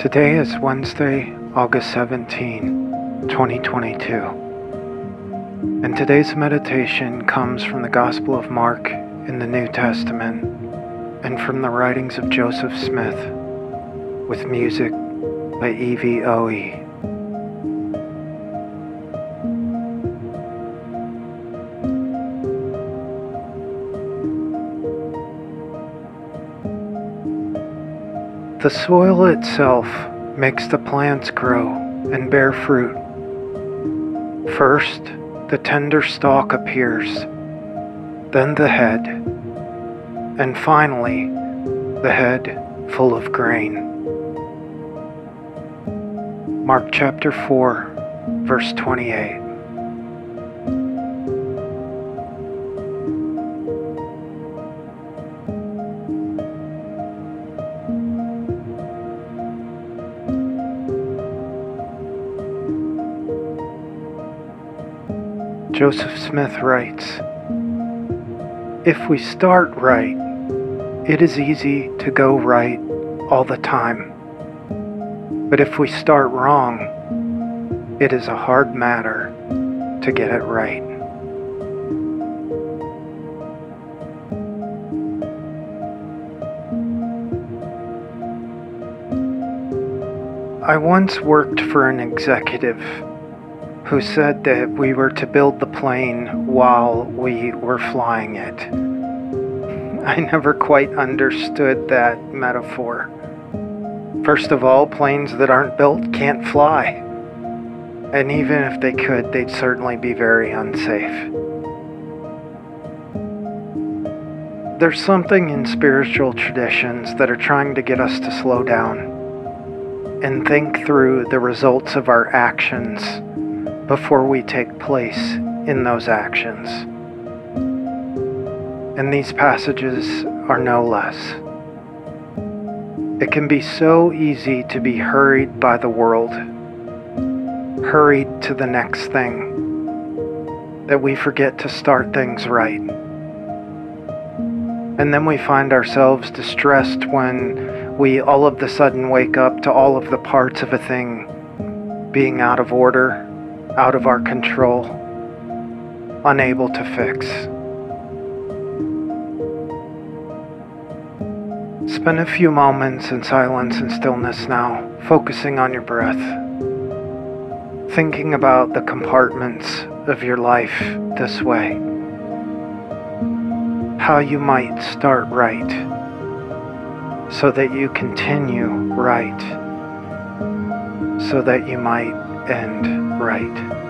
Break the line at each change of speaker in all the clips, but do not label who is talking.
Today is Wednesday, August 17, 2022. And today's meditation comes from the Gospel of Mark in the New Testament and from the writings of Joseph Smith with music by Evie Oe. The soil itself makes the plants grow and bear fruit. First, the tender stalk appears, then the head, and finally, the head full of grain. Mark chapter 4, verse 28. Joseph Smith writes If we start right, it is easy to go right all the time. But if we start wrong, it is a hard matter to get it right. I once worked for an executive who said that we were to build the plane while we were flying it. I never quite understood that metaphor. First of all, planes that aren't built can't fly. And even if they could, they'd certainly be very unsafe. There's something in spiritual traditions that are trying to get us to slow down and think through the results of our actions before we take place in those actions. And these passages are no less. It can be so easy to be hurried by the world, hurried to the next thing, that we forget to start things right. And then we find ourselves distressed when we all of the sudden wake up to all of the parts of a thing being out of order out of our control, unable to fix. Spend a few moments in silence and stillness now, focusing on your breath, thinking about the compartments of your life this way. How you might start right so that you continue right, so that you might end right.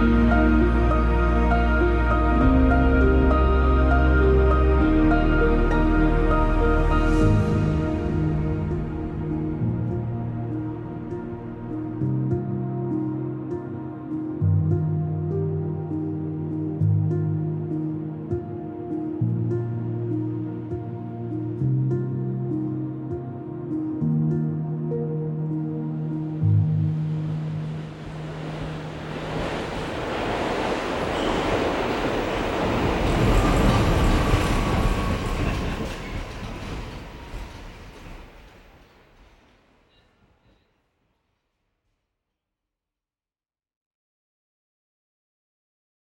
Música